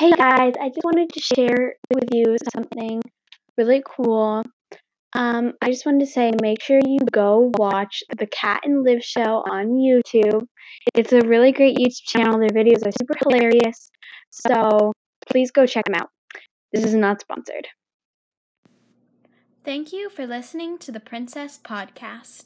Hey guys, I just wanted to share with you something really cool. Um, I just wanted to say make sure you go watch the Cat and Live show on YouTube. It's a really great YouTube channel. Their videos are super hilarious. So please go check them out. This is not sponsored. Thank you for listening to the Princess Podcast.